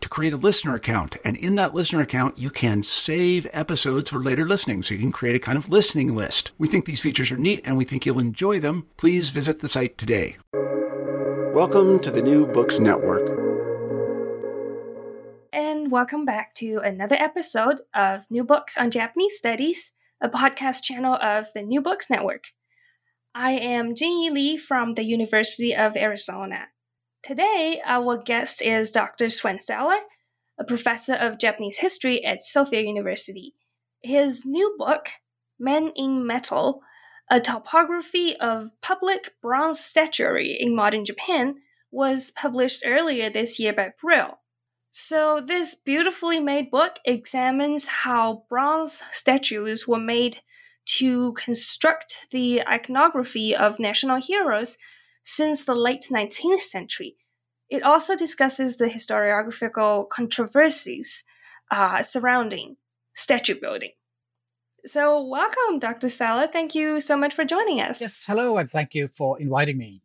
to create a listener account. And in that listener account, you can save episodes for later listening. So you can create a kind of listening list. We think these features are neat and we think you'll enjoy them. Please visit the site today. Welcome to the New Books Network. And welcome back to another episode of New Books on Japanese Studies, a podcast channel of the New Books Network. I am Jingyi Li from the University of Arizona. Today, our guest is Dr. Sven Saaler, a professor of Japanese history at Sophia University. His new book, Men in Metal, a topography of public bronze statuary in modern Japan, was published earlier this year by Brill. So, this beautifully made book examines how bronze statues were made to construct the iconography of national heroes since the late 19th century. It also discusses the historiographical controversies uh, surrounding statue building. So, welcome, Dr. Saaler. Thank you so much for joining us. Yes, hello, and thank you for inviting me.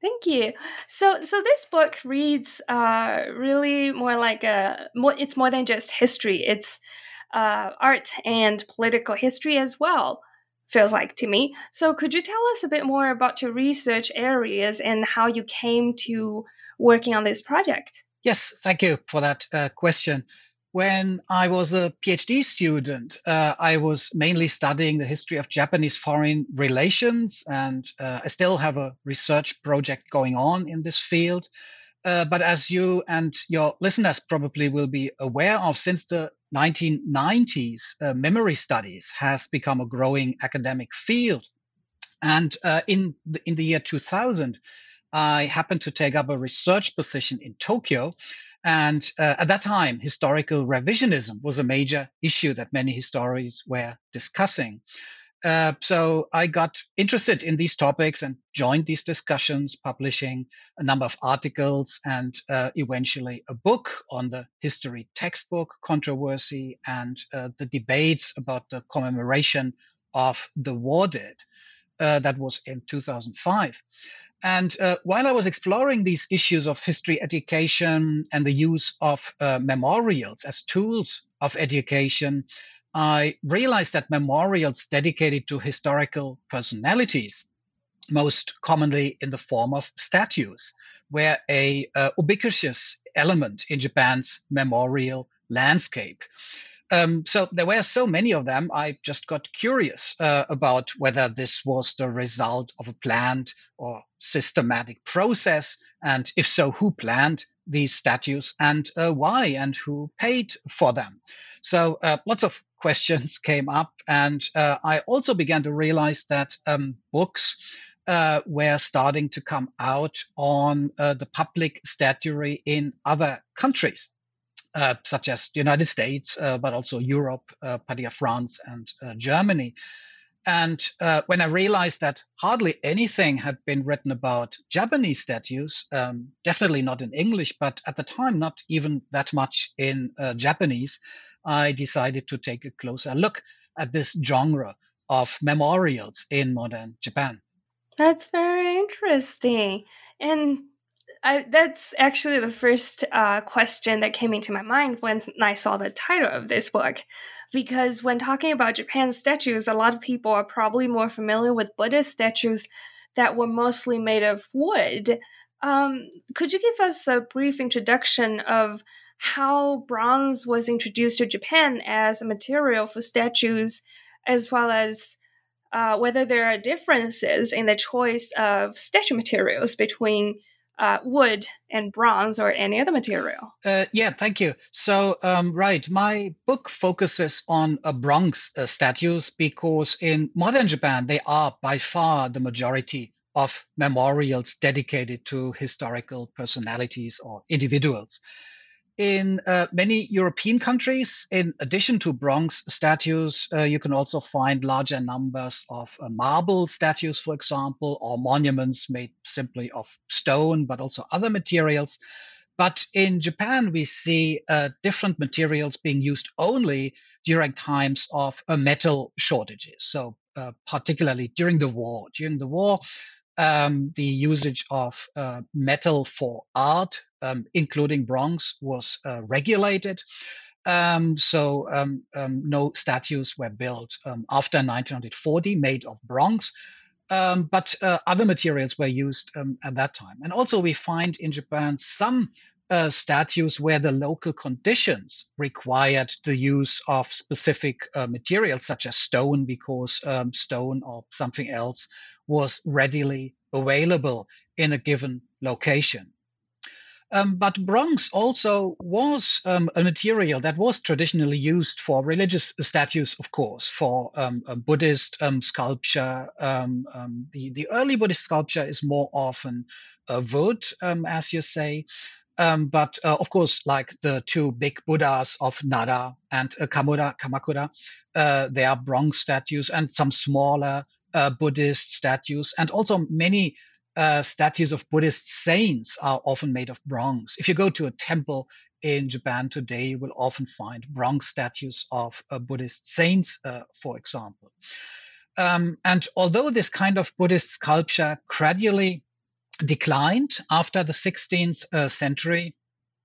Thank you. So, so this book reads uh, really more like a more. It's more than just history. It's uh, art and political history as well. Feels like to me. So, could you tell us a bit more about your research areas and how you came to working on this project? Yes, thank you for that uh, question. When I was a PhD student, uh, I was mainly studying the history of Japanese foreign relations, and uh, I still have a research project going on in this field. Uh, but as you and your listeners probably will be aware of, since the 1990s, uh, memory studies has become a growing academic field. And uh, in the, in the year 2000, I happened to take up a research position in Tokyo and uh, at that time, historical revisionism was a major issue that many historians were discussing. Uh, so I got interested in these topics and joined these discussions, publishing a number of articles and uh, eventually a book on the history textbook controversy and uh, the debates about the commemoration of the war dead. Uh, that was in 2005. And uh, while I was exploring these issues of history education and the use of uh, memorials as tools of education, I realized that memorials dedicated to historical personalities, most commonly in the form of statues, were a uh, ubiquitous element in Japan's memorial landscape. Um, so there were so many of them. I just got curious uh, about whether this was the result of a planned or systematic process, and if so, who planned these statues and uh, why, and who paid for them. So uh, lots of questions came up, and uh, I also began to realize that um, books. Uh, were starting to come out on uh, the public statuary in other countries. Uh, such as the United States, uh, but also Europe, uh, particularly France and uh, Germany. And when I realized that hardly anything had been written about Japanese statues, um, definitely not in English, but at the time, not even that much in Japanese, I decided to take a closer look at this genre of memorials in modern Japan. That's very interesting. And I, that's actually the first uh, question that came into my mind when I saw the title of this book. Because when talking about Japan's statues, a lot of people are probably more familiar with Buddhist statues that were mostly made of wood. Um, could you give us a brief introduction of how bronze was introduced to Japan as a material for statues, as well as uh, whether there are differences in the choice of statue materials between uh, wood and bronze or any other material? Uh, yeah, thank you. So, um, right, my book focuses on uh, bronze uh, statues because in modern Japan, they are by far the majority of memorials dedicated to historical personalities or individuals in uh, many European countries, in addition to bronze statues, uh, you can also find larger numbers of uh, marble statues, for example, or monuments made simply of stone, but also other materials. But in Japan, we see uh, different materials being used only during times of uh, metal shortages. So, uh, particularly during the war. During the war, um, the usage of uh, metal for art, um, including bronze, was uh, regulated. Um, so um, um, no statues were built um, after 1940 made of bronze. but uh, other materials were used at that time. And also, we find in Japan some uh, statues where the local conditions required the use of specific uh, materials, such as stone, because um, stone or something else was readily available in a given location. Um, but bronze also was um, a material that was traditionally used for religious statues, of course, for um, Buddhist um, sculpture. Um, um, the, the early Buddhist sculpture is more often uh, wood, as you say. but uh, of course, like the two big Buddhas of Nara and uh, Kamura, Kamakura, uh, they are bronze statues, and some smaller uh, Buddhist statues, and also many uh, statues of Buddhist saints are often made of bronze. If you go to a temple in Japan today, you will often find bronze statues of uh, Buddhist saints, uh, for example. Um, and although this kind of Buddhist sculpture gradually declined after the 16th uh, century,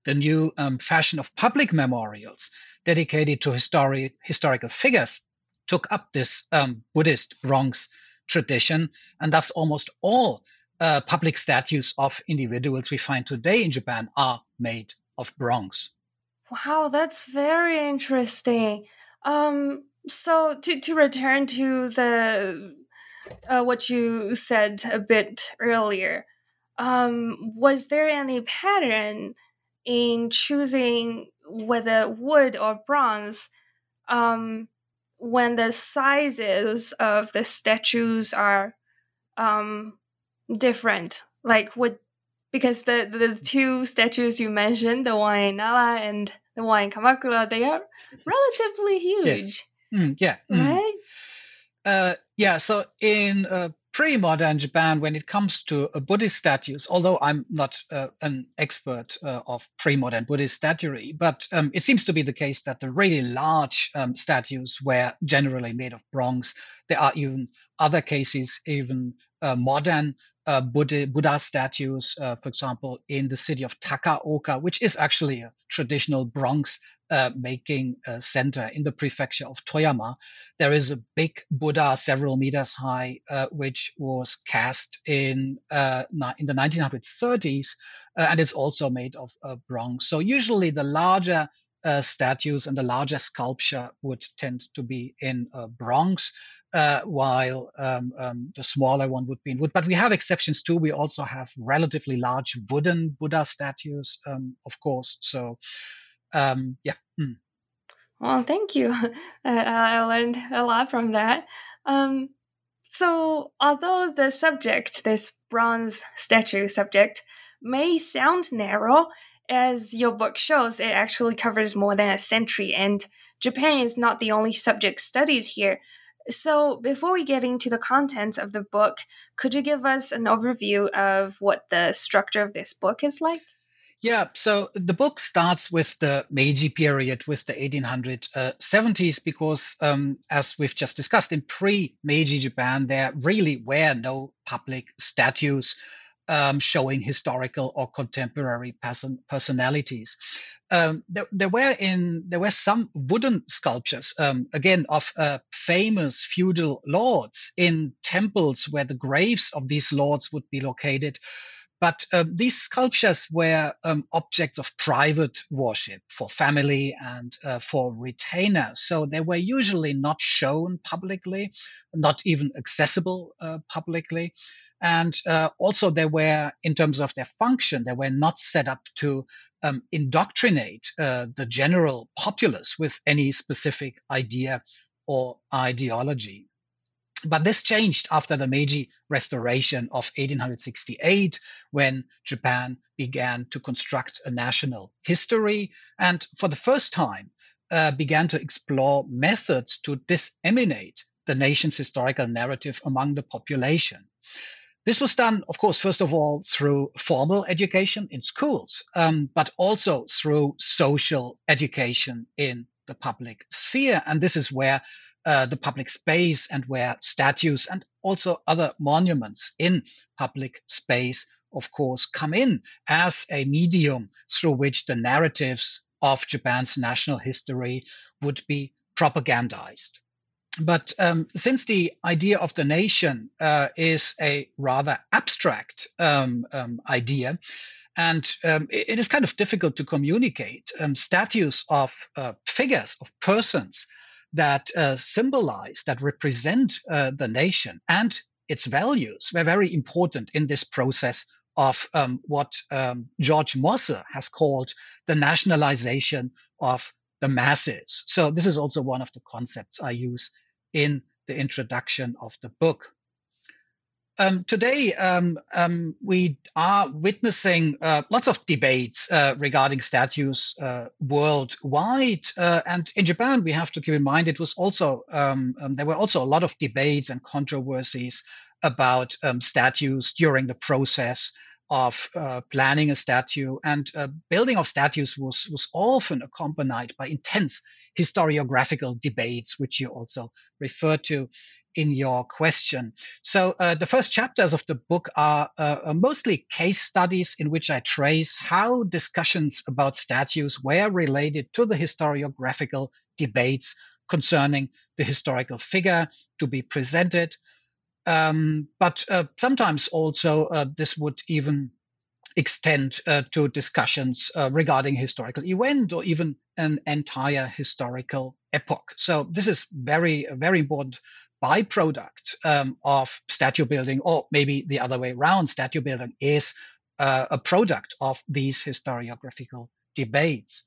the new um, fashion of public memorials dedicated to histori- historical figures took up this um, Buddhist bronze tradition, and thus almost all uh, public statues of individuals we find today in Japan are made of bronze. Wow, that's very interesting. Um, so to to return to the uh, what you said a bit earlier, um, was there any pattern in choosing whether wood or bronze? Um, when the sizes of the statues are um, different, like what because the the two statues you mentioned, the one in Nara and the one in Kamakura, they are relatively huge. Yes. Mm, yeah. Mm. Right. Uh, yeah. So in uh, pre-modern Japan, when it comes to uh, Buddhist statues, although I'm not uh, an expert uh, of pre-modern Buddhist statuary, but um, it seems to be the case that the really large um, statues were generally made of bronze. There are even other cases, even modern uh, Buddha, Buddha, statues, uh, for example, in the city of Takaoka, which is actually a traditional bronze uh, making uh, center in the prefecture of Toyama. There is a big Buddha, several meters high, uh, which was cast in in the 1930s, and it's also made of bronze. So usually the larger uh, statues and the larger sculpture would tend to be in uh, bronze uh, while um, um, the smaller one would be in wood. But we have exceptions too. We also have relatively large wooden Buddha statues, um, of course. So, um, yeah. Mm. Well, thank you. I learned a lot from that. Um, so, although the subject, this bronze statue subject, may sound narrow, as your book shows, it actually covers more than a century, and Japan is not the only subject studied here. So, before we get into the contents of the book, could you give us an overview of what the structure of this book is like? Yeah, so the book starts with the Meiji period, with the 1870s, because um, as we've just discussed, in pre Meiji Japan, there really were no public statues um, showing historical or contemporary person, personalities. Um, there, there, were in there were some wooden sculptures um, again of uh, famous feudal lords in temples where the graves of these lords would be located. But um, these sculptures were um, objects of private worship for family and uh, for retainers. So they were usually not shown publicly, not even accessible uh, publicly. And uh, also, they were, in terms of their function, they were not set up to um, indoctrinate uh, the general populace with any specific idea or ideology. But this changed after the Meiji Restoration of 1868, when Japan began to construct a national history and for the first time uh, began to explore methods to disseminate the nation's historical narrative among the population. This was done, of course, first of all, through formal education in schools, um, but also through social education in the public sphere. And this is where uh, the public space and where statues and also other monuments in public space, of course, come in as a medium through which the narratives of Japan's national history would be propagandized. But um, since the idea of the nation uh, is a rather abstract um, um, idea, and um, it, is kind of difficult to communicate, um, statues of uh, figures, of persons, that uh, symbolize, that represent uh, the nation and its values were very important in this process of um, what um, George Mosse has called the nationalization of the masses. So this is also one of the concepts I use in the introduction of the book. Um, today, um, um, we are witnessing uh, lots of debates uh, regarding statues uh, worldwide. Uh, and in Japan, we have to keep in mind it was also, um, um, there were also a lot of debates and controversies about um, statues during the process of uh, planning a statue. And uh, building of statues was, was often accompanied by intense historiographical debates, which you also referred to in your question. So uh, the first chapters of the book are uh, mostly case studies in which I trace how discussions about statues were related to the historiographical debates concerning the historical figure to be presented. Um, but uh, sometimes also uh, this would even extend uh, to discussions uh, regarding historical event or even an entire historical epoch. So this is very, very important byproduct um, of statue building, or maybe the other way around, statue building is uh, a product of these historiographical debates.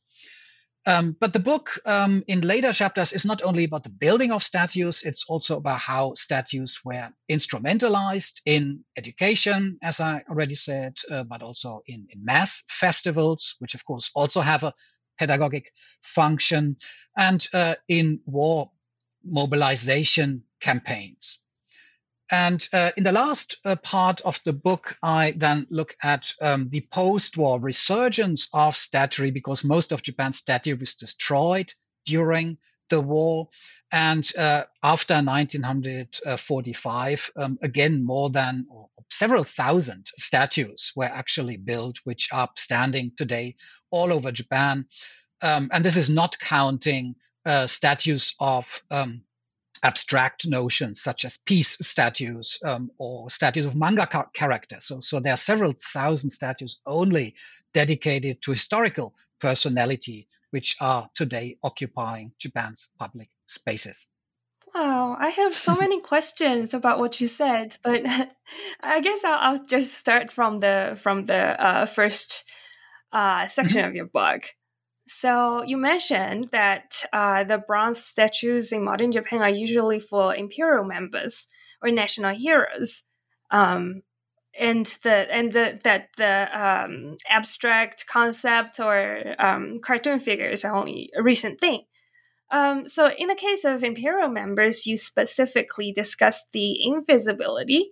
Um, but the book um, in later chapters is not only about the building of statues, it's also about how statues were instrumentalized in education, as I already said, uh, but also in, in mass festivals, which of course also have a pedagogic function, and uh, in war mobilization campaigns. And uh, in the last uh, part of the book, I then look at um, the post war resurgence of statuary because most of Japan's statuary was destroyed during the war. And uh, after 1945, um, again, more than several thousand statues were actually built, which are standing today all over Japan. Um, and this is not counting uh, statues of um, abstract notions such as peace statues um, or statues of manga ca- characters. So, so there are several thousand statues only dedicated to historical personality, which are today occupying Japan's public spaces. Wow, I have so many questions about what you said, but I guess I'll, I'll just start from the from the uh, first uh, section mm-hmm. of your book. So you mentioned that uh, the bronze statues in modern Japan are usually for imperial members or national heroes, um, and the and the, that the um, abstract concept or um, cartoon figures are only a recent thing. Um, so in the case of imperial members, you specifically discussed the invisibility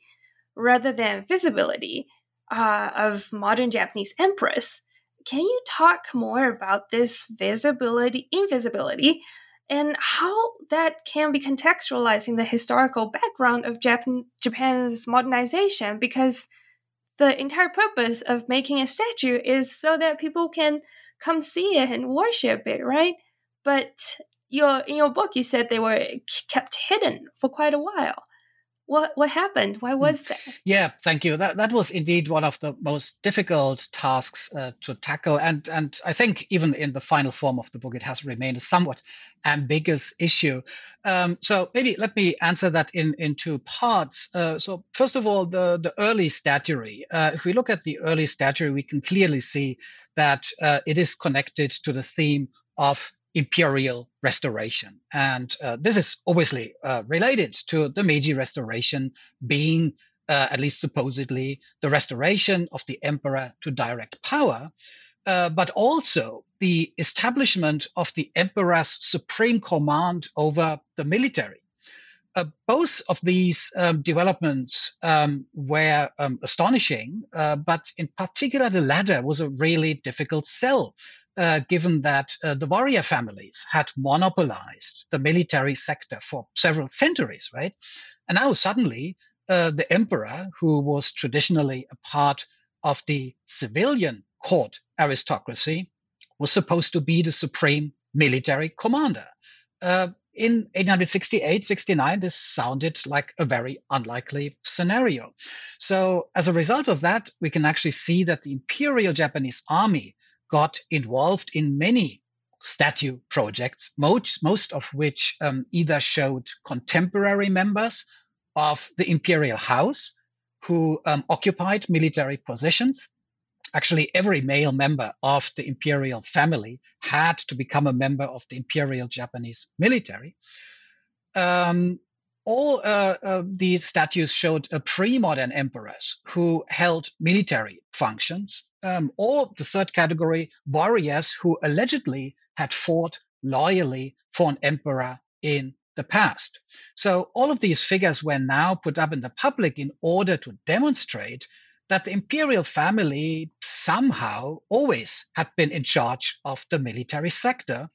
rather than visibility uh, of modern Japanese empress. Can you talk more about this visibility, invisibility, and how that can be contextualized in the historical background of Japan, Japan's modernization? Because the entire purpose of making a statue is so that people can come see it and worship it, right? But your in your book, you said they were kept hidden for quite a while. What what happened? Why hmm. was that? Yeah, thank you. That that was indeed one of the most difficult tasks uh, to tackle, and and I think even in the final form of the book, it has remained a somewhat ambiguous issue. Um, so maybe let me answer that in in two parts. Uh, so first of all, the the early statuary. Uh, if we look at the early statuary, we can clearly see that uh, it is connected to the theme of imperial restoration. And uh, this is obviously uh, related to the Meiji restoration being, uh, at least supposedly, the restoration of the emperor to direct power, uh, but also the establishment of the emperor's supreme command over the military. Uh, both of these um, developments um, were um, astonishing, uh, but in particular, the latter was a really difficult sell uh, given that uh, the warrior families had monopolized the military sector for several centuries, right? And now suddenly, uh, the emperor, who was traditionally a part of the civilian court aristocracy, was supposed to be the supreme military commander. Uh, in 1868 69, this sounded like a very unlikely scenario. So, as a result of that, we can actually see that the Imperial Japanese Army got involved in many statue projects, most, most of which um, either showed contemporary members of the imperial house who um, occupied military positions. Actually, every male member of the imperial family had to become a member of the imperial Japanese military. Um, all uh, uh, these statues showed uh, pre-modern emperors who held military functions, um, or the third category, warriors who allegedly had fought loyally for an emperor in the past. So all of these figures were now put up in the public in order to demonstrate that the imperial family somehow always had been in charge of the military sector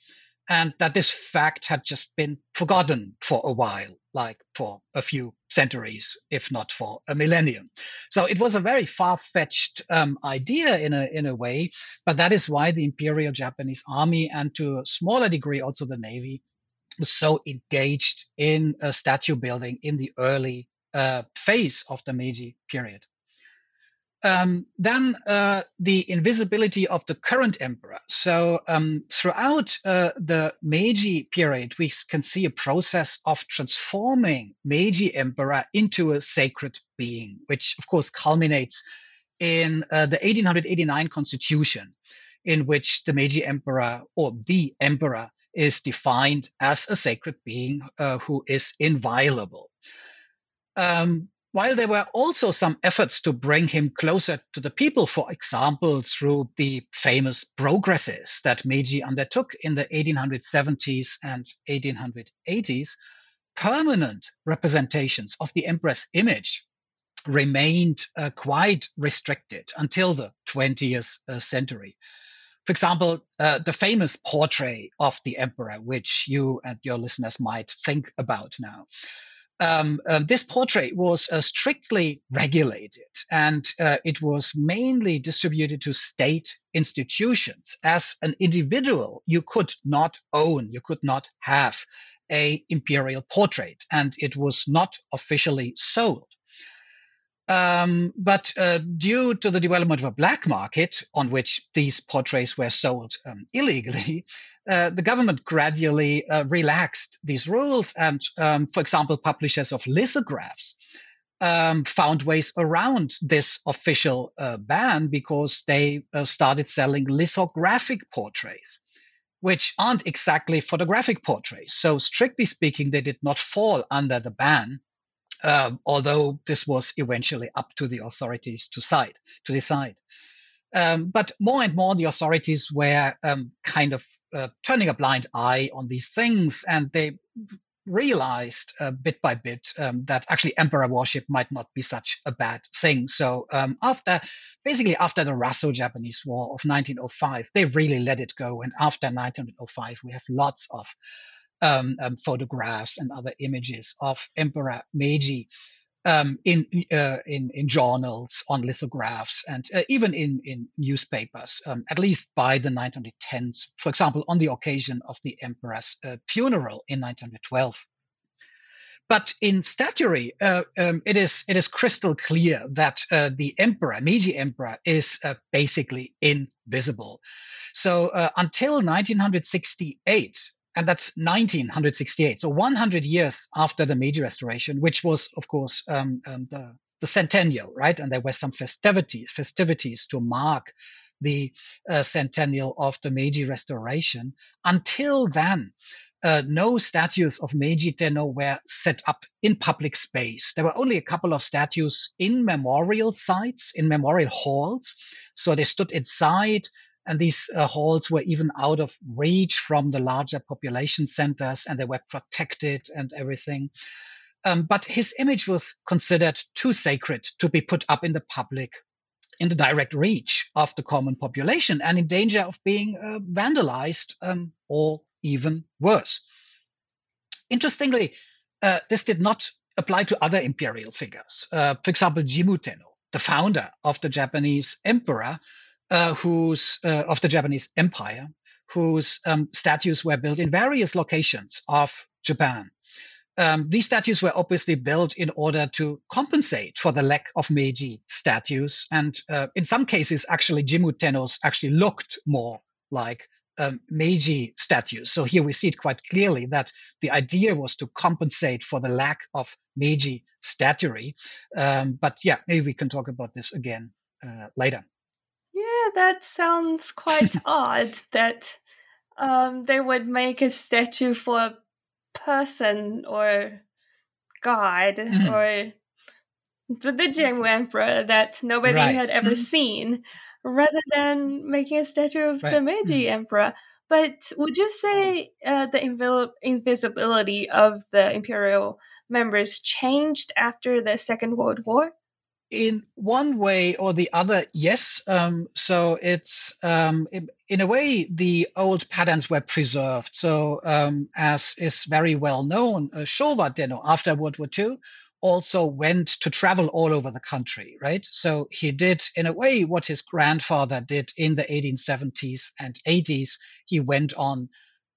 and that this fact had just been forgotten for a while, like for a few centuries, if not for a millennium. So it was a very far-fetched um, idea in a in a way, but that is why the Imperial Japanese Army and to a smaller degree also the Navy was so engaged in statue building in the early uh, phase of the Meiji period. Um, then uh, the invisibility of the current emperor. So um, throughout uh, the Meiji period, we can see a process of transforming Meiji emperor into a sacred being, which of course culminates in uh, the 1889 constitution, in which the Meiji emperor or the emperor is defined as a sacred being uh, who is inviolable. Um, while there were also some efforts to bring him closer to the people, for example, through the famous progresses that Meiji undertook in the 1870s and 1880s, permanent representations of the emperor's image remained uh, quite restricted until the 20th uh, century. For example, uh, the famous portrait of the emperor, which you and your listeners might think about now um, uh, this portrait was uh, strictly regulated and uh, it was mainly distributed to state institutions. As an individual, you could not own, you could not have a imperial portrait, and it was not officially sold. Um, but uh, due to the development of a black market on which these portraits were sold um, illegally, uh, the government gradually uh, relaxed these rules. And, um, for example, publishers of lithographs um, found ways around this official uh, ban because they uh, started selling lithographic portraits. Which aren't exactly photographic portraits. So, strictly speaking, they did not fall under the ban um, although this was eventually up to the authorities to decide. To decide. Um, but more and more, the authorities were um, kind of uh, turning a blind eye on these things, and they realized uh, bit by bit um, that actually emperor worship might not be such a bad thing. So um, after, basically after the Russo-Japanese War of 1905, they really let it go. And after 1905, we have lots of um, um, photographs and other images of Emperor Meiji. um, in, uh, in in journals, on lithographs, and uh, even in in newspapers. Um, at least by the 1910s, for example, on the occasion of the emperor's uh, funeral in 1912. But in statuary, uh, um, it is it is crystal clear that uh, the emperor, Meiji emperor, is uh, basically invisible. So until 1968, and that's 1968. So 100 years after the Meiji Restoration, which was, of course, um, um, the the centennial, right? And there were some festivities, festivities to mark the uh, centennial of the Meiji Restoration. Until then, uh, no statues of Meiji Tenno were set up in public space. There were only a couple of statues in memorial sites, in memorial halls. So they stood inside and these uh, halls were even out of reach from the larger population centers and they were protected and everything. Um, but his image was considered too sacred to be put up in the public, in the direct reach of the common population, and in danger of being uh, vandalized um, or even worse. Interestingly, uh, this did not apply to other imperial figures. Uh, for example, Jimmu Tenno, the founder of the Japanese emperor, uh, uh, of the Japanese Empire, whose um, statues were built in various locations of Japan. Um, these statues were obviously built in order to compensate for the lack of Meiji statues, and uh, in some cases, actually, Jimmu Tennos actually looked more like um, Meiji statues. So here we see it quite clearly that the idea was to compensate for the lack of Meiji statuary. Um, but yeah, maybe we can talk about this again uh, later. That sounds quite odd that um, they would make a statue for a person or god mm-hmm. or the, the Jimmu Emperor that nobody right. had ever mm-hmm. seen rather than making a statue of right. the Meiji mm-hmm. Emperor. But would you say uh, the invisibility of the imperial members changed after the Second World War? In one way or the other, yes. Um, so it's um, in, in, a way the old patterns were preserved. So um, as is very well known, uh, Showa Tenno after World War II also went to travel all over the country, right? So he did in a way what his grandfather did in the 1870s and 80s. He went on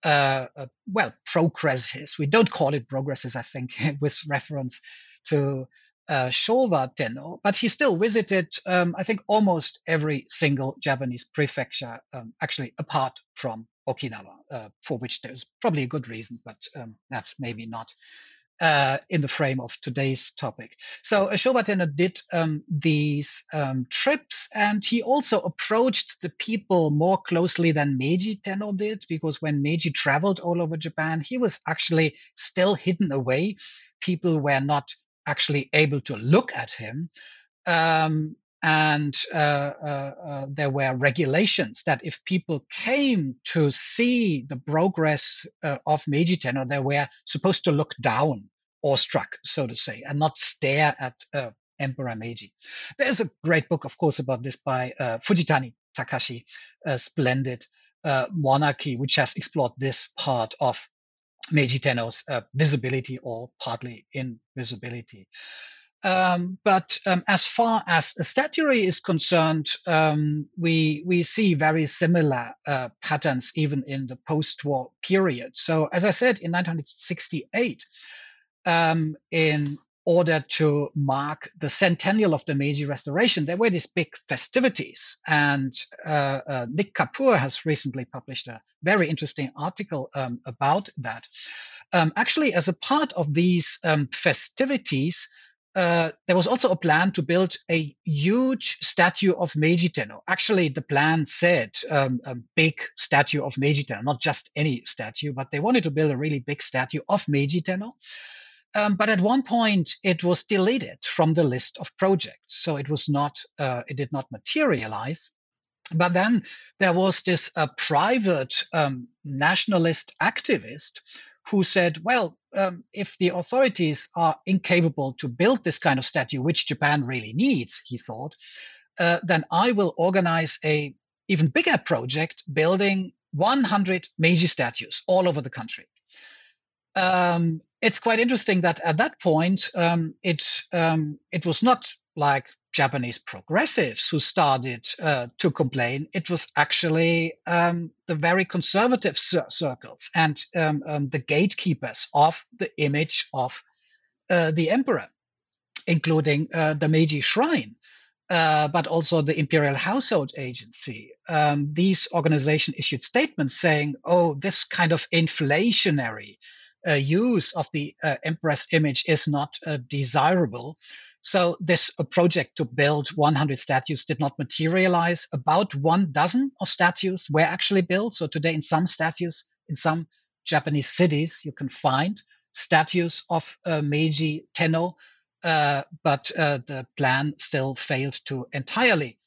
uh, uh, well, progresses. We don't call it progresses, I think, with reference to uh, Showa Tenno, but he still visited, um, I think, almost every single Japanese prefecture, um, actually, apart from Okinawa, uh, for which there's probably a good reason, but um, that's maybe not uh, in the frame of today's topic. So uh, Showa Tenno did um, these um, trips, and he also approached the people more closely than Meiji Tenno did, because when Meiji traveled all over Japan, he was actually still hidden away. People were not actually able to look at him. Um, and uh, uh, uh, there were regulations that if people came to see the progress uh, of Meiji Tenno, they were supposed to look down awestruck, so to say, and not stare at uh, Emperor Meiji. There's a great book, of course, about this by Fujitani Takashi, a splendid monarchy, which has explored this part of Meiji Tenno's uh, visibility or partly invisibility. Um, but um, as far as statuary is concerned, um, we we see very similar uh, patterns even in the post-war period. So, as I said, in 1968, um, in order to mark the centennial of the Meiji Restoration, there were these big festivities. And uh, uh, Nick Kapur has recently published a very interesting article um, about that. Um, actually, as a part of these um, festivities, uh, there was also a plan to build a huge statue of Meiji Tenno. Actually, the plan said um, a big statue of Meiji Tenno, not just any statue, but they wanted to build a really big statue of Meiji Tenno. Um, but at one point, it was deleted from the list of projects, so it was not, uh, it did not materialize. But then there was this uh, private um, nationalist activist who said, well, um, if the authorities are incapable to build this kind of statue, which Japan really needs, he thought, uh, then I will organize a even bigger project building 100 Meiji statues all over the country. Um, it's quite interesting that at that point, um, it um, it was not like Japanese progressives who started uh, to complain. It was actually um, the very conservative cir- circles and um, um, the gatekeepers of the image of uh, the emperor, including uh, the Meiji Shrine. Uh, but also the Imperial Household Agency. Um, these organizations issued statements saying, "Oh, this kind of inflationary uh, use of the uh, empress image is not uh, desirable." So this project to build 100 statues did not materialize. About one dozen of statues were actually built. So today, in some statues, in some Japanese cities, you can find statues of uh, Meiji Tenno, uh, but uh, the plan still failed to entirely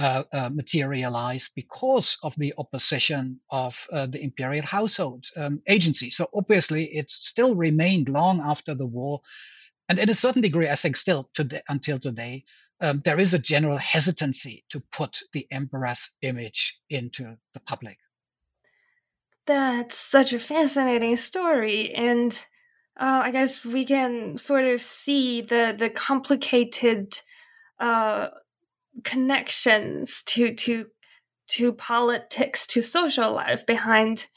uh, uh, materialize because of the opposition of uh, the imperial household um, agency. So obviously, it still remained long after the war and in a certain degree, I think still today, until today, um, there is a general hesitancy to put the emperor's image into the public. That's such a fascinating story, and uh, I guess we can sort of see the the complicated uh, connections to to to politics, to social life behind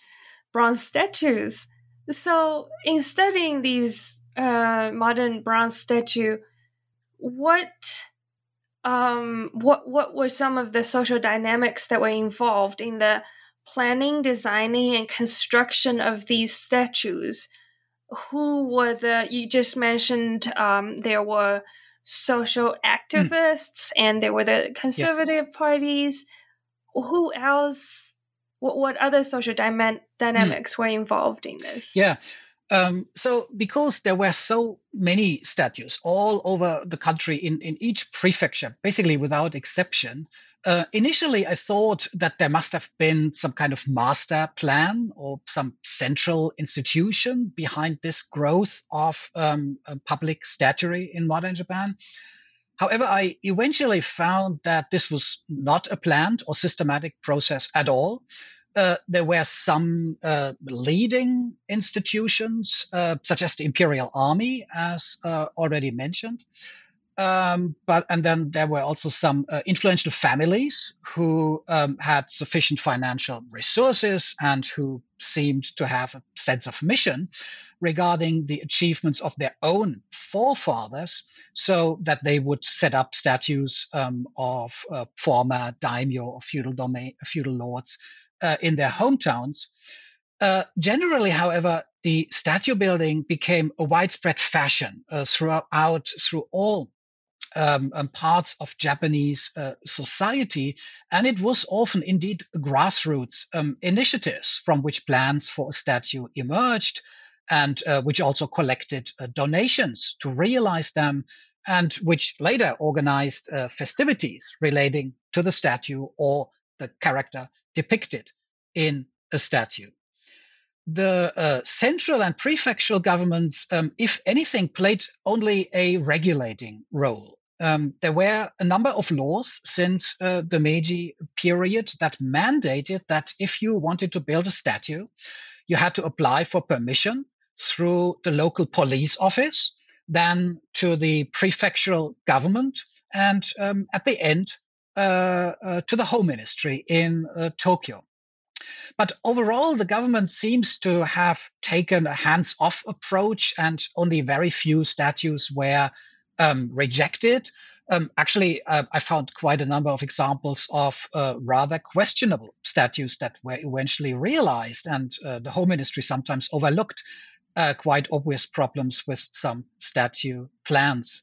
bronze statues. So, in studying these uh, modern bronze statue, what um, what what were some of the social dynamics that were involved in the planning, designing, and construction of these statues? Who were the? You just mentioned um, there were social hmm. activists, mm. and there were the conservative yes. parties. Who else? What, what other social dyma- dynamics mm. were involved in this? Yeah. Um, so, because there were so many statues all over the country in, in each prefecture, basically without exception, uh, initially I thought that there must have been some kind of master plan or some central institution behind this growth of um, public statuary in modern Japan. However, I eventually found that this was not a planned or systematic process at all. Uh, there were some uh, leading institutions, uh, such as the Imperial Army, as uh, already mentioned. Um, but and then there were also some uh, influential families who um, had sufficient financial resources and who seemed to have a sense of mission regarding the achievements of their own forefathers, so that they would set up statues um, of former daimyo or feudal domain, feudal lords uh, in their hometowns. Uh, generally, however, the statue building became a widespread fashion uh, throughout through all um, um, parts of Japanese uh, society, and it was often indeed grassroots um, initiatives from which plans for a statue emerged, and uh, which also collected uh, donations to realize them, and which later organized festivities relating to the statue or the character depicted in a statue. The uh, central and prefectural governments, um, if anything, played only a regulating role. Um, there were a number of laws since uh, the Meiji period that mandated that if you wanted to build a statue, you had to apply for permission through the local police office, then to the prefectural government, and um, at the end uh, uh, to the Home Ministry in uh, Tokyo. But overall, the government seems to have taken a hands off approach, and only very few statues were um, rejected. Um, actually, uh, I found quite a number of examples of uh, rather questionable statues that were eventually realized, and uh, the Home Ministry sometimes overlooked quite obvious problems with some statue plans.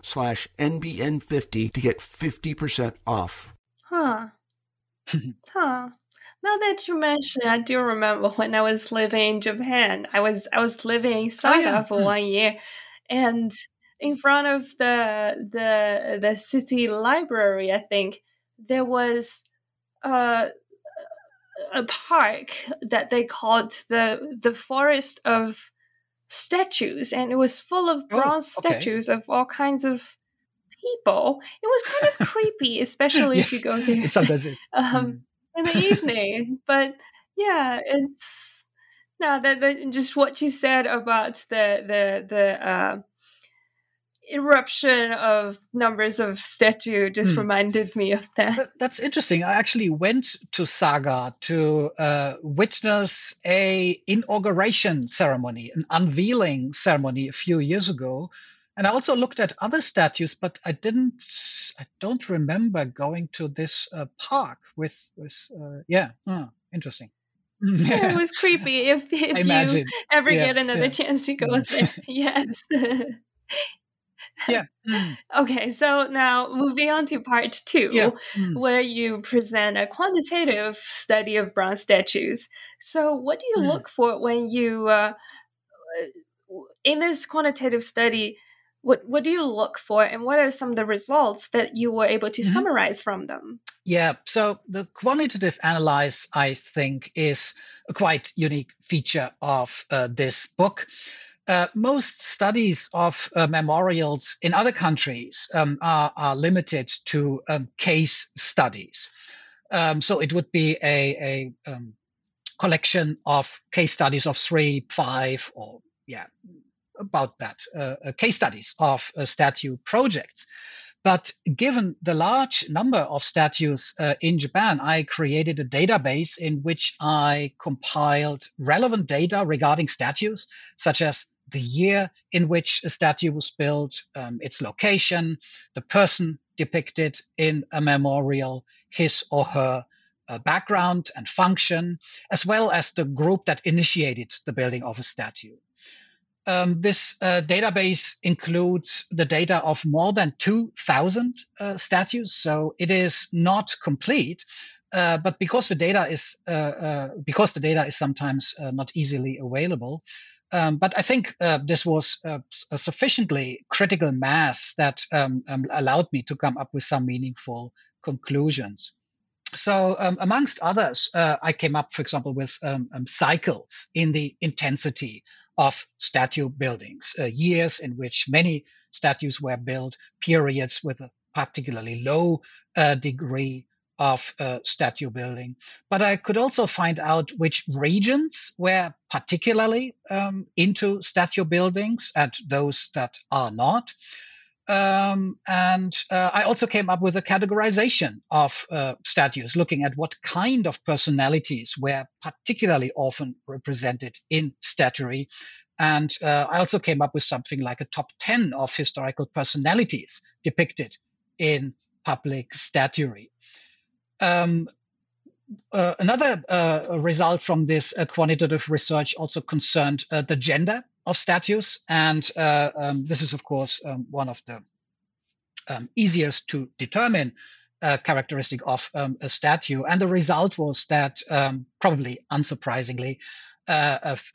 slash NBN50 to get 50% off. Huh. huh. Now that you mention, I do remember when I was living in Japan. I was I was living in Saga oh, yeah. for mm. one year, and in front of the the the city library, I think there was a a park that they called the the forest of statues, and it was full of oh, bronze oh, okay. statues of all kinds of people. It was kind of creepy, especially yes, if you go there sometimes um, mm. in the evening. But yeah, it's no that, just what you said about the the the uh, eruption of numbers of statue just mm. reminded me of that. that. That's interesting. I actually went to Saga to uh, witness a inauguration ceremony, an unveiling ceremony a few years ago. And I also looked at other statues, but I didn't. I don't remember going to this uh, park with with. Uh, yeah, oh, interesting. Yeah. It was creepy. If if you ever yeah, get another yeah. chance to go mm. there, yes yeah. Mm. Okay, so now moving on to part two, yeah. mm. where you present a quantitative study of bronze statues. So, what do you mm. look for when you, uh, in this quantitative study, what, what do you look for, and what are some of the results that you were able to mm-hmm. summarize from them? Yeah, so the quantitative analyze, I think, is a quite unique feature of uh, this book. Uh, most studies of uh, memorials in other countries um, are, are, limited to um, case studies. Um, so it would be a, a um, collection of case studies of three, five, or yeah, about that, uh, uh case studies of uh, statue projects. But given the large number of statues uh, in Japan, I created a database in which I compiled relevant data regarding statues, such as the year in which a statue was built, um, its location, the person depicted in a memorial, his or her uh, background and function, as well as the group that initiated the building of a statue. Um, this uh, database includes the data of more than 2,000 uh, statues, so it is not complete. Uh, but because the data is uh, uh, because the data is sometimes uh, not easily available, um, but I think uh, this was uh, a sufficiently critical mass that um, um, allowed me to come up with some meaningful conclusions. So, um, amongst others, uh, I came up, for example, with um, um, cycles in the intensity of statue buildings, uh, years in which many statues were built, periods with a particularly low uh, degree of uh, statue building. But I could also find out which regions were particularly um, into statue buildings and those that are not. Um, and uh, I also came up with a categorization of uh, statues, looking at what kind of personalities were particularly often represented in statuary. And uh, I also came up with something like a top 10 of historical personalities depicted in public statuary. Um, uh, another uh, result from this uh, quantitative research also concerned uh, the gender of statues. And uh, um, this is, of course, um, one of the um, easiest to determine uh, characteristic of um, a statue. And the result was that, um, probably unsurprisingly,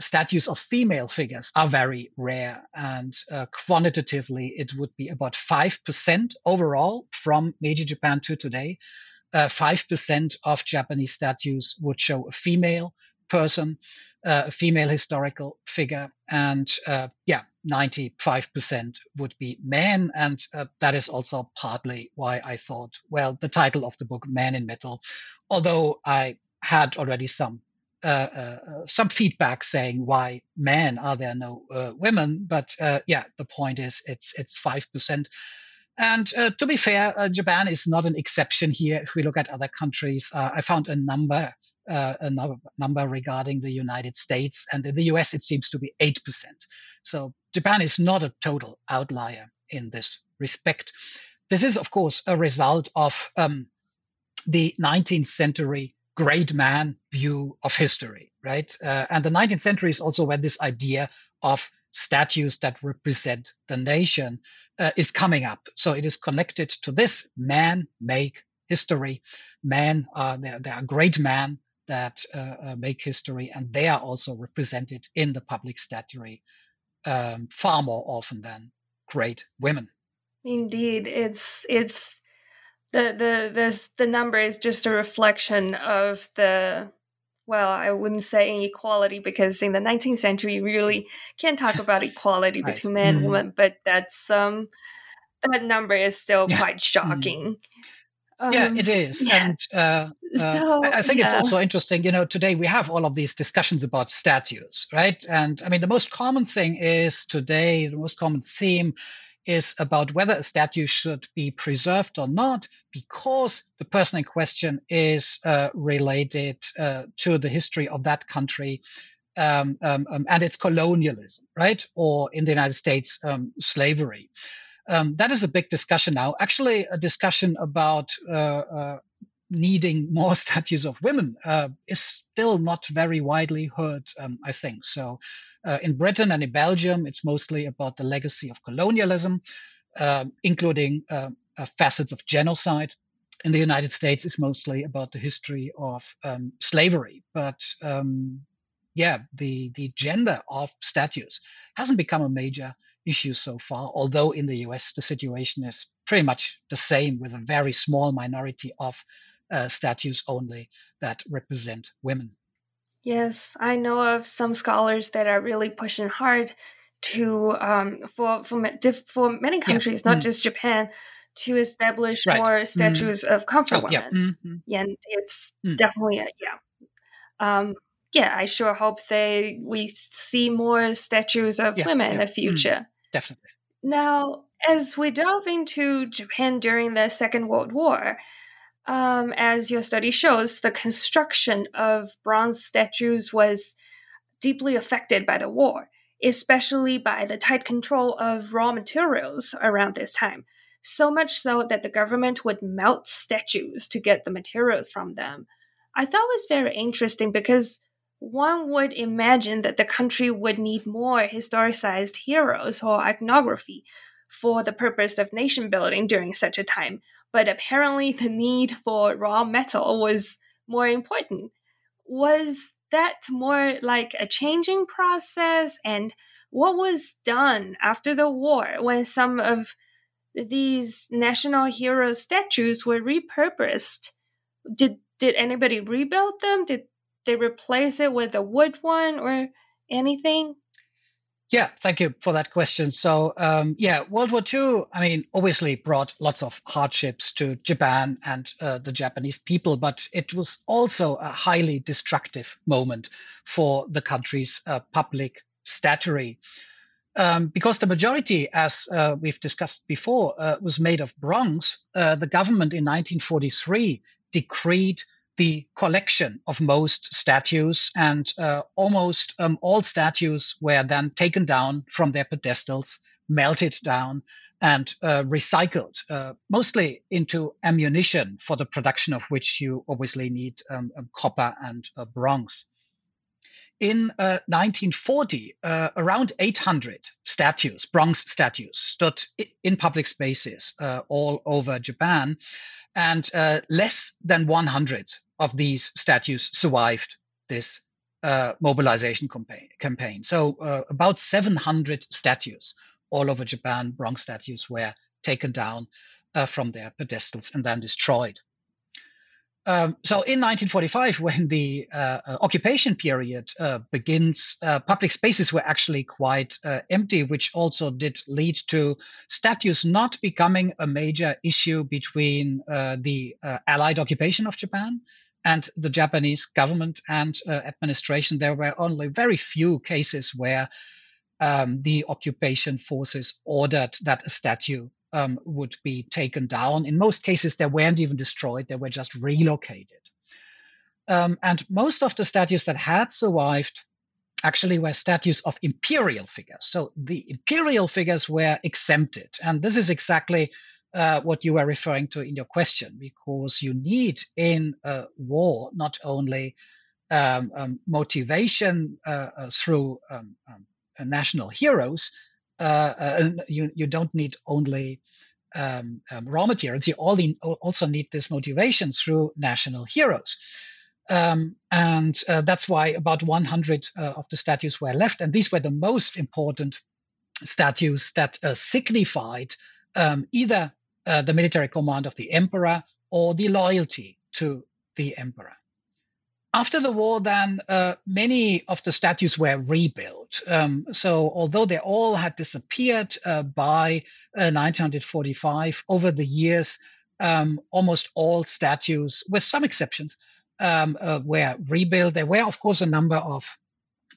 statues of female figures are very rare. And quantitatively, it would be about 5% overall from Meiji Japan to today 5% of Japanese statues would show a female person, uh, a female historical figure, and uh, yeah, 95% would be men. And uh, that is also partly why I thought, well, the title of the book, Man in Metal, although I had already some. Uh, uh, some feedback saying why men are there no women, but yeah, the point is it's it's five percent And uh, to be fair, uh, Japan is not an exception here. If we look at other countries, uh, I found a number, uh, a number regarding the United States, and in the US it seems to be eight percent. So Japan is not a total outlier in this respect. This is, of course, a result of um, the 19th century great man view of history, right? Uh, and the 19th century is also when this idea of statues that represent the nation uh, is coming up. So it is connected to this man make history. Men are there, there are great men that uh, uh, make history, and they are also represented in the public statuary um, far more often than great women. Indeed, it's it's the the this the number is just a reflection of the well, I wouldn't say inequality because in the 19th century, you really can't talk about equality right. between men and mm-hmm. women, but that's um, that number is still yeah. quite mm-hmm. shocking. Um, yeah, it is, yeah. and uh, uh, so, I think yeah. it's also interesting. You know, today we have all of these discussions about statues, right? And I mean, the most common thing is today the most common theme is about whether a statue should be preserved or not, because the person in question is uh, related uh, to the history of that country um, um, um, and its colonialism, right? Or in the United States, um, slavery. Um, that is a big discussion now. Actually, a discussion about uh, uh needing more statues of women uh, is still not very widely heard, um, I think. So, uh, in Britain and in Belgium, it's mostly about the legacy of colonialism, including um, uh, facets of genocide. In the United States, it's mostly about the history of um, slavery. But um, yeah, the the gender of statues hasn't become a major issue so far. Although in the US, the situation is pretty much the same, with a very small minority of uh, statues only that represent women. Yes, I know of some scholars that are really pushing hard to um, for for for many countries, yeah. not mm. just Japan, to establish right. more mm-hmm. statues mm. of comfort oh, women. Yeah. Mm-hmm. and it's mm. definitely a, yeah. Um, yeah, I sure hope they we see more statues of yeah, women in the mm. future. Definitely. Now, as we delve into Japan during the Second World War, um, as your study shows, the construction of bronze statues was deeply affected by the war, especially by the tight control of raw materials around this time. So much so that the government would melt statues to get the materials from them. I thought was very interesting because one would imagine that the country would need more historicized heroes or iconography for the purpose of nation building during such a time, but apparently the need for raw metal was more important. Was that more like a changing process? And what was done after the war when some of these national hero statues were repurposed? Did did anybody rebuild them? Did they replace it with a wood one or anything? Yeah, thank you for that question. So, um, yeah, World War II, I mean, obviously brought lots of hardships to Japan and uh, the Japanese people, but it was also a highly destructive moment for the country's uh, public statuary. Um, because the majority, as uh, we've discussed before, uh, was made of bronze, uh, the government in 1943 decreed the collection of most statues, and uh, almost um, all statues were then taken down from their pedestals, melted down, and uh, recycled, uh, mostly into ammunition for the production of which you obviously need um, um, copper and uh, bronze. In 1940, uh, uh, around 800 statues, bronze statues, stood in public spaces all over Japan, and less than 100 of these statues survived this uh, mobilization campaign. campaign. So uh, about 700 statues all over Japan, bronze statues, were taken down uh, from their pedestals and then destroyed. Um, so in 1945, when the uh, uh, occupation period uh, begins, public spaces were actually quite empty, which also did lead to statues not becoming a major issue between the Allied occupation of Japan and the Japanese government and uh, administration, there were only very few cases where um, the occupation forces ordered that a statue um, would be taken down. In most cases, they weren't even destroyed, they were just relocated. Um, and most of the statues that had survived actually were statues of imperial figures. So the imperial figures were exempted. And this is exactly uh, what you were referring to in your question, because you need in a war not only um, um, motivation uh, uh, through um, um, national heroes, uh, uh, you, you don't need only um, raw materials, you also need this motivation through national heroes. Um, and uh, that's why about 100 uh, of the statues were left. And these were the most important statues that uh, signified um, either uh, the military command of the emperor or the loyalty to the emperor. After the war, then uh, many of the statues were rebuilt. Um, so, although they all had disappeared uh, by 1945, over the years, um, almost all statues, with some exceptions, um, uh, were rebuilt. There were, of course, a number of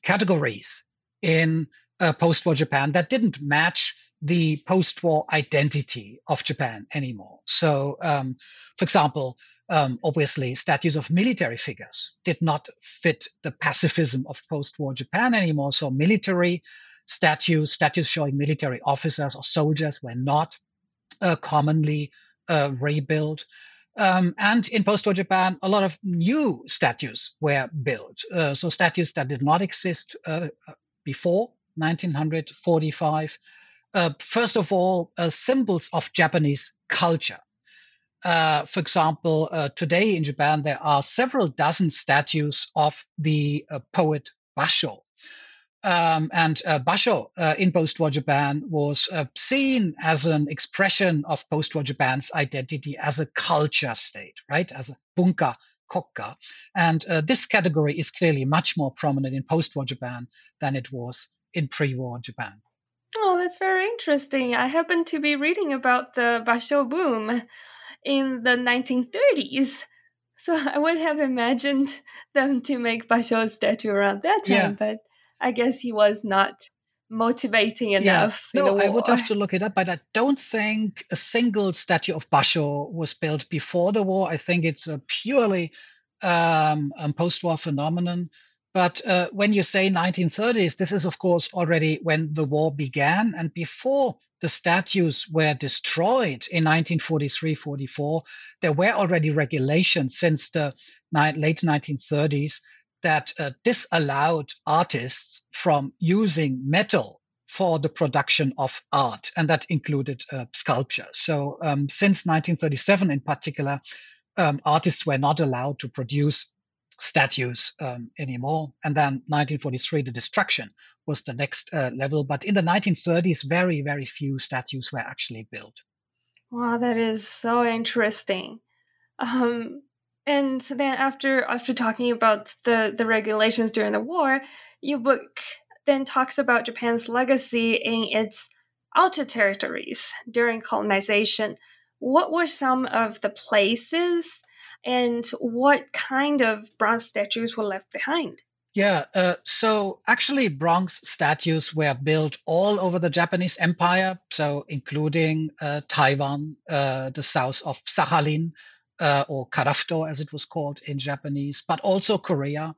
categories in uh, post war Japan that didn't match the post war identity of Japan anymore. So, um, for example, um, obviously, statues of military figures did not fit the pacifism of post war Japan anymore. So, military statues, statues showing military officers or soldiers, were not uh, commonly uh, rebuilt. Um, and in post-war Japan, a lot of new statues were built. Uh, so statues that did not exist uh before 1945. Uh, first of all, uh, symbols of Japanese culture. Uh, for example, today in Japan, there are several dozen statues of the poet Basho, um, and uh, Basho uh, in post-war Japan was uh, seen as an expression of post-war Japan's identity as a culture state, right? As a bunka kokka. And uh, this category is clearly much more prominent in post-war Japan than it was in pre-war Japan. That's very interesting. I happen to be reading about the Basho boom in the 1930s. So I would have imagined them to make Basho's statue around that time, yeah. but I guess he was not motivating enough. Yeah. No, I would have to look it up, but I don't think a single statue of Basho was built before the war. I think it's a purely um, um, post-war phenomenon. But uh, when you say 1930s, this is of course already when the war began, and before the statues were destroyed in 1943-44, there were already regulations since the late 1930s that uh, disallowed artists from using metal for the production of art, and that included uh, sculpture. So, um, since 1937 in particular, um, artists were not allowed to produce statues um, anymore. And then 1943, the destruction was the next uh, level. But in the 1930s, very, very few statues were actually built. Wow, that is so interesting. Um, and then after after talking about the the regulations during the war, your book then talks about Japan's legacy in its outer territories during colonization. What were some of the places and what kind of bronze statues were left behind? Yeah, uh, so actually, bronze statues were built all over the Japanese Empire, so including uh, Taiwan, uh, the south of Sakhalin, uh, or Karafuto as it was called in Japanese, but also Korea.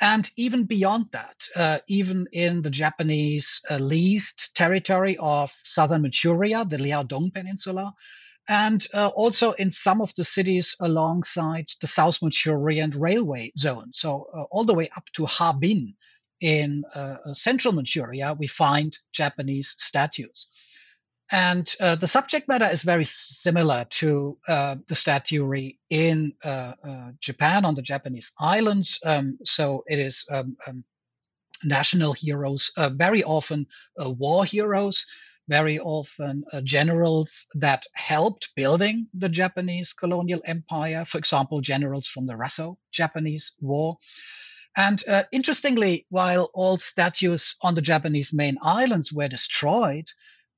And even beyond that, uh, even in the Japanese uh, leased territory of southern Manchuria, the Liaodong Peninsula, and uh, also in some of the cities alongside the South Manchurian railway zone. So, uh, all the way up to Harbin in uh, central Manchuria, we find Japanese statues. And uh, the subject matter is very similar to uh, the statuary in uh, uh Japan on the Japanese islands. Um, so it is um, um, national heroes, uh, very often uh, war heroes, very often generals that helped building the Japanese colonial empire. For example, generals from the Russo-Japanese War. And interestingly, while all statues on the Japanese main islands were destroyed,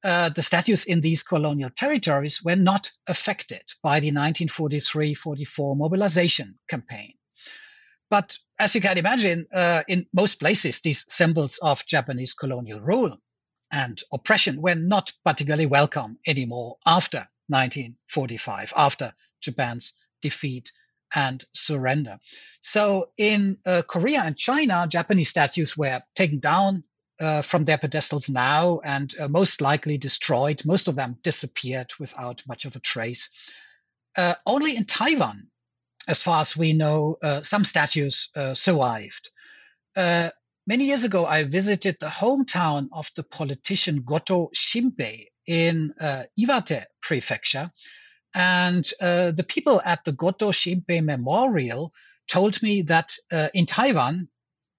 uh, the statues in these colonial territories were not affected by the 1943 44 mobilization campaign. But as you can imagine, uh, in most places, these symbols of Japanese colonial rule and oppression were not particularly welcome anymore after 1945, after Japan's defeat and surrender. So in uh, Korea and China, Japanese statues were taken down uh, from their pedestals now and uh, most likely destroyed. Most of them disappeared without much of a trace. Uh, only in Taiwan, as far as we know, uh, some statues uh, survived. Many years ago, I visited the hometown of the politician Goto Shimpei in Iwate Prefecture. And uh, the people at the Goto Shimpei Memorial told me that uh, in Taiwan,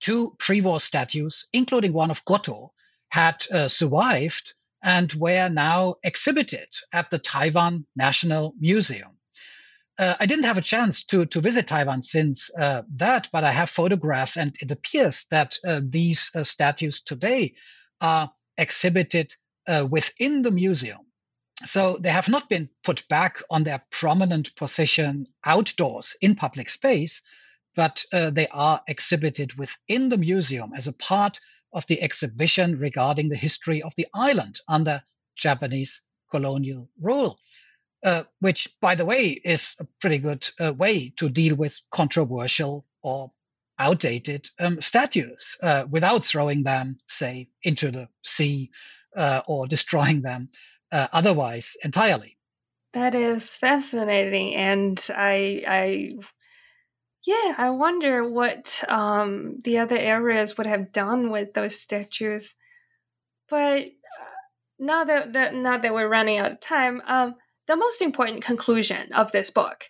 two pre-war statues, including one of Goto, had uh, survived and were now exhibited at the Taiwan National Museum. Uh, I didn't have a chance to, to visit Taiwan since uh, that, but I have photographs, and it appears that uh, these statues today are exhibited within the museum so they have not been put back on their prominent position outdoors in public space, but uh, they are exhibited within the museum as a part of the exhibition regarding the history of the island under Japanese colonial rule. Uh, which, by the way, is a pretty good uh, way to deal with controversial or outdated um, statues uh, without throwing them, say, into the sea uh, or destroying them uh, otherwise entirely. That is fascinating, and I, I, yeah, I wonder what um, the other areas would have done with those statues. But uh, now that, that now that we're running out of time, um, the most important conclusion of this book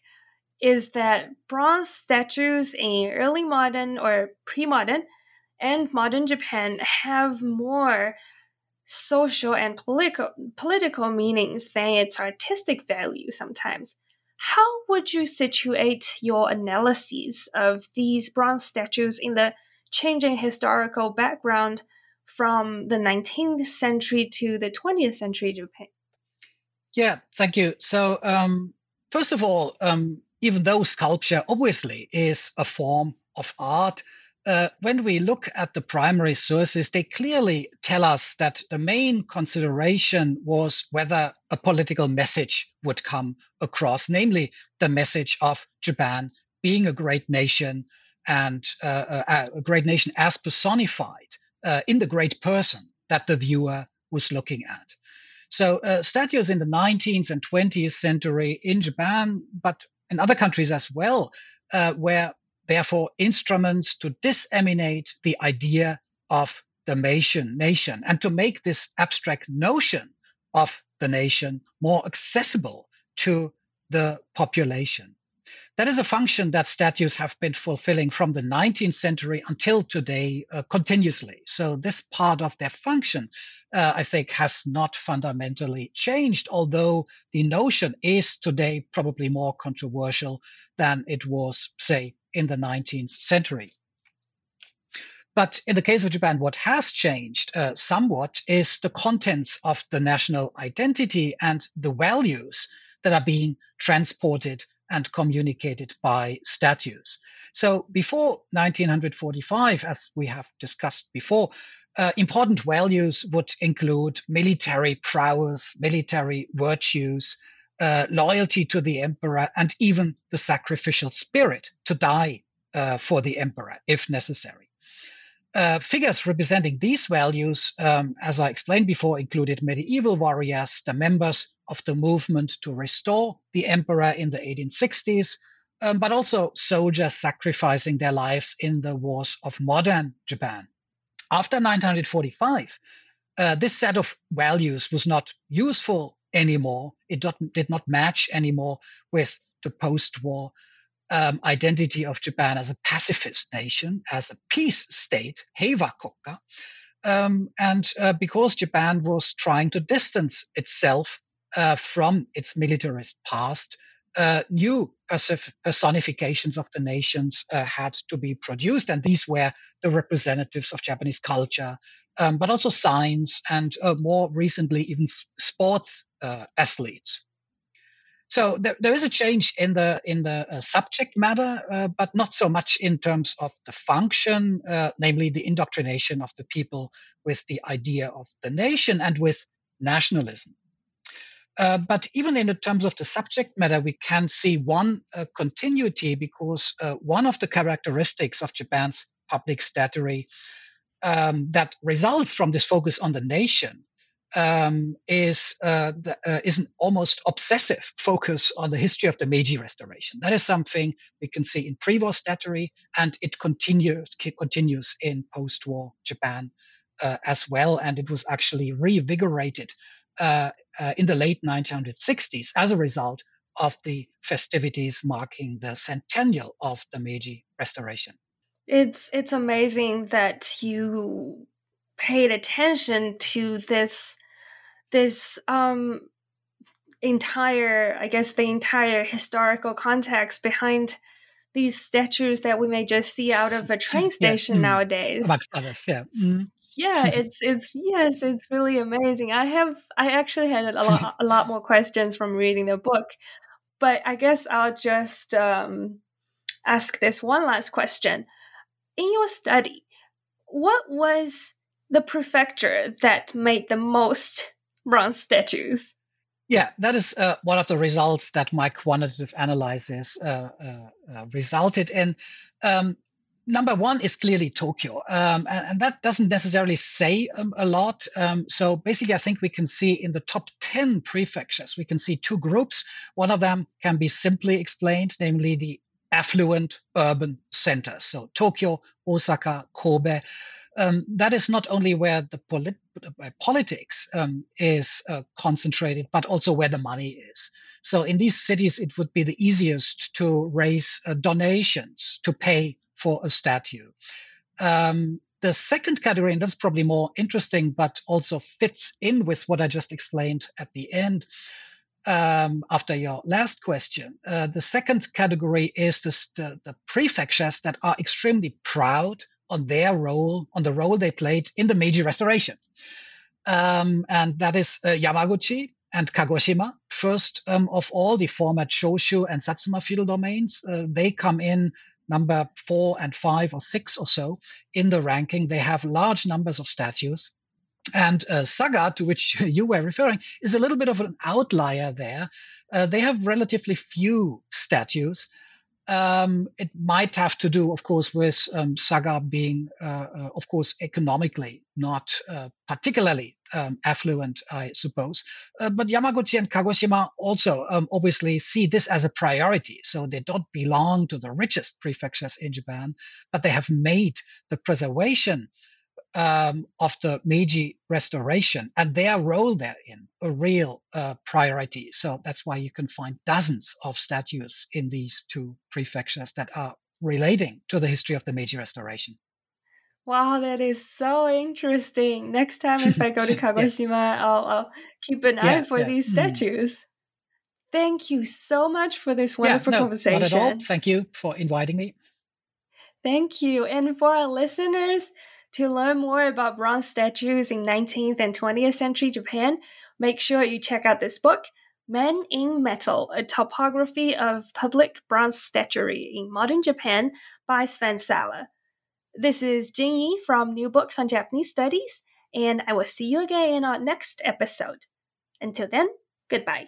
is that bronze statues in early modern or pre-modern and modern Japan have more social and political political meanings than its artistic value sometimes. How would you situate your analyses of these bronze statues in the changing historical background from the 19th century to the 20th century Japan? Yeah, thank you. So, um, first of all, um, even though sculpture obviously is a form of art, uh, when we look at the primary sources, they clearly tell us that the main consideration was whether a political message would come across, namely the message of Japan being a great nation and uh, uh a, great nation as personified uh, in the great person that the viewer was looking at. So, uh, statues in the 19th and 20th century in Japan, but in other countries as well, uh, were therefore instruments to disseminate the idea of the nation, nation and to make this abstract notion of the nation more accessible to the population. That is a function that statues have been fulfilling from the 19th century until today uh, continuously. So, this part of their function, uh, I think, has not fundamentally changed, although the notion is today probably more controversial than it was, say, in the 19th century. But in the case of Japan, what has changed uh, somewhat is the contents of the national identity and the values that are being transported and communicated by statues. So before 1945, as we have discussed before, uh, important values would include military prowess, military virtues, uh, loyalty to the emperor, and even the sacrificial spirit to die uh, for the emperor if necessary. Uh, figures representing these values, um, as I explained before, included medieval warriors, the members of the movement to restore the emperor in the 1860s, um, but also soldiers sacrificing their lives in the wars of modern Japan. After 1945, uh, this set of values was not useful anymore. It did not match anymore with the post war um, identity of Japan as a pacifist nation, as a peace state, Heiwa Um, and uh, because Japan was trying to distance itself uh, from its militarist past, uh, new personifications of the nations uh, had to be produced, and these were the representatives of Japanese culture, um, but also science, and uh, more recently, even sports uh, athletes. so there, there is a change in the in the uh, subject matter, uh, but not so much in terms of the function, namely the indoctrination of the people with the idea of the nation and with nationalism. Uh, but even in the terms of the subject matter, we can see one uh, continuity because uh, one of the characteristics of Japan's public statuary um, that results from this focus on the nation um, is uh, the, uh, is an almost obsessive focus on the history of the Meiji Restoration. That is something we can see in pre-war statuary, and it continues continues in post-war Japan uh, as well. And it was actually reinvigorated uh, uh, in the late 1960s as a result of the festivities marking the centennial of the Meiji Restoration. It's it's amazing that you paid attention to this this um entire i guess the entire historical context behind these statues that we may just see out of a train station yeah. mm. nowadays amongst others yeah mm. Yeah it's it's yes it's really amazing i have i actually had a lot, a lot more questions from reading the book but i guess i'll just um, ask this one last question in your study what was the prefecture that made the most bronze statues. Yeah, that is uh, one of the results that my quantitative analysis uh, uh, uh resulted in. Um, number one is clearly Tokyo, um, and, and, that doesn't necessarily say um, a lot. Um, so basically, I think we can see in the top 10 prefectures, we can see two groups. One of them can be simply explained, namely the affluent urban centers. So Tokyo, Osaka, Kobe um, that is not only where the polit- uh, politics um, is uh, concentrated, but also where the money is. So in these cities, it would be the easiest to raise uh, donations to pay for a statue. Um, the second category, and that's probably more interesting, but also fits in with what I just explained at the end. Um, after your last question, uh, the second category is this, the, the prefectures that are extremely proud on their role, on the role they played in the Meiji Restoration. Um, and that is uh, Yamaguchi and Kagoshima. First um, of all, the former Choshu and Satsuma feudal domains. Uh, they come in number four and five or six or so in the ranking. They have large numbers of statues. And uh, Saga, to which you were referring, is a little bit of an outlier there. Uh, they have relatively few statues. Um, it might have to do, of course, with um, Saga being, uh, uh, of course, economically not uh, particularly um, affluent, I suppose. Uh, but Yamaguchi and Kagoshima also um, obviously see this as a priority. So they don't belong to the richest prefectures in Japan, but they have made the preservation um, of the Meiji restoration and their role therein a real uh, priority. So that's why you can find dozens of statues in these two prefectures that are relating to the history of the Meiji restoration. Wow, that is so interesting. Next time, if I go to Kagoshima, yeah. I'll, I'll, keep an eye for yeah. these mm-hmm. statues. Mm. Thank you so much for this wonderful yeah, no, conversation. Not at all. Thank you for inviting me. Thank you. And for our listeners, to learn more about bronze statues in 19th and 20th century Japan, make sure you check out this book, Men in Metal A Topography of Public Bronze Statuary in Modern Japan by Sven Saaler. This is Jingyi from New Books on Japanese Studies, and I will see you again in our next episode. Until then, goodbye.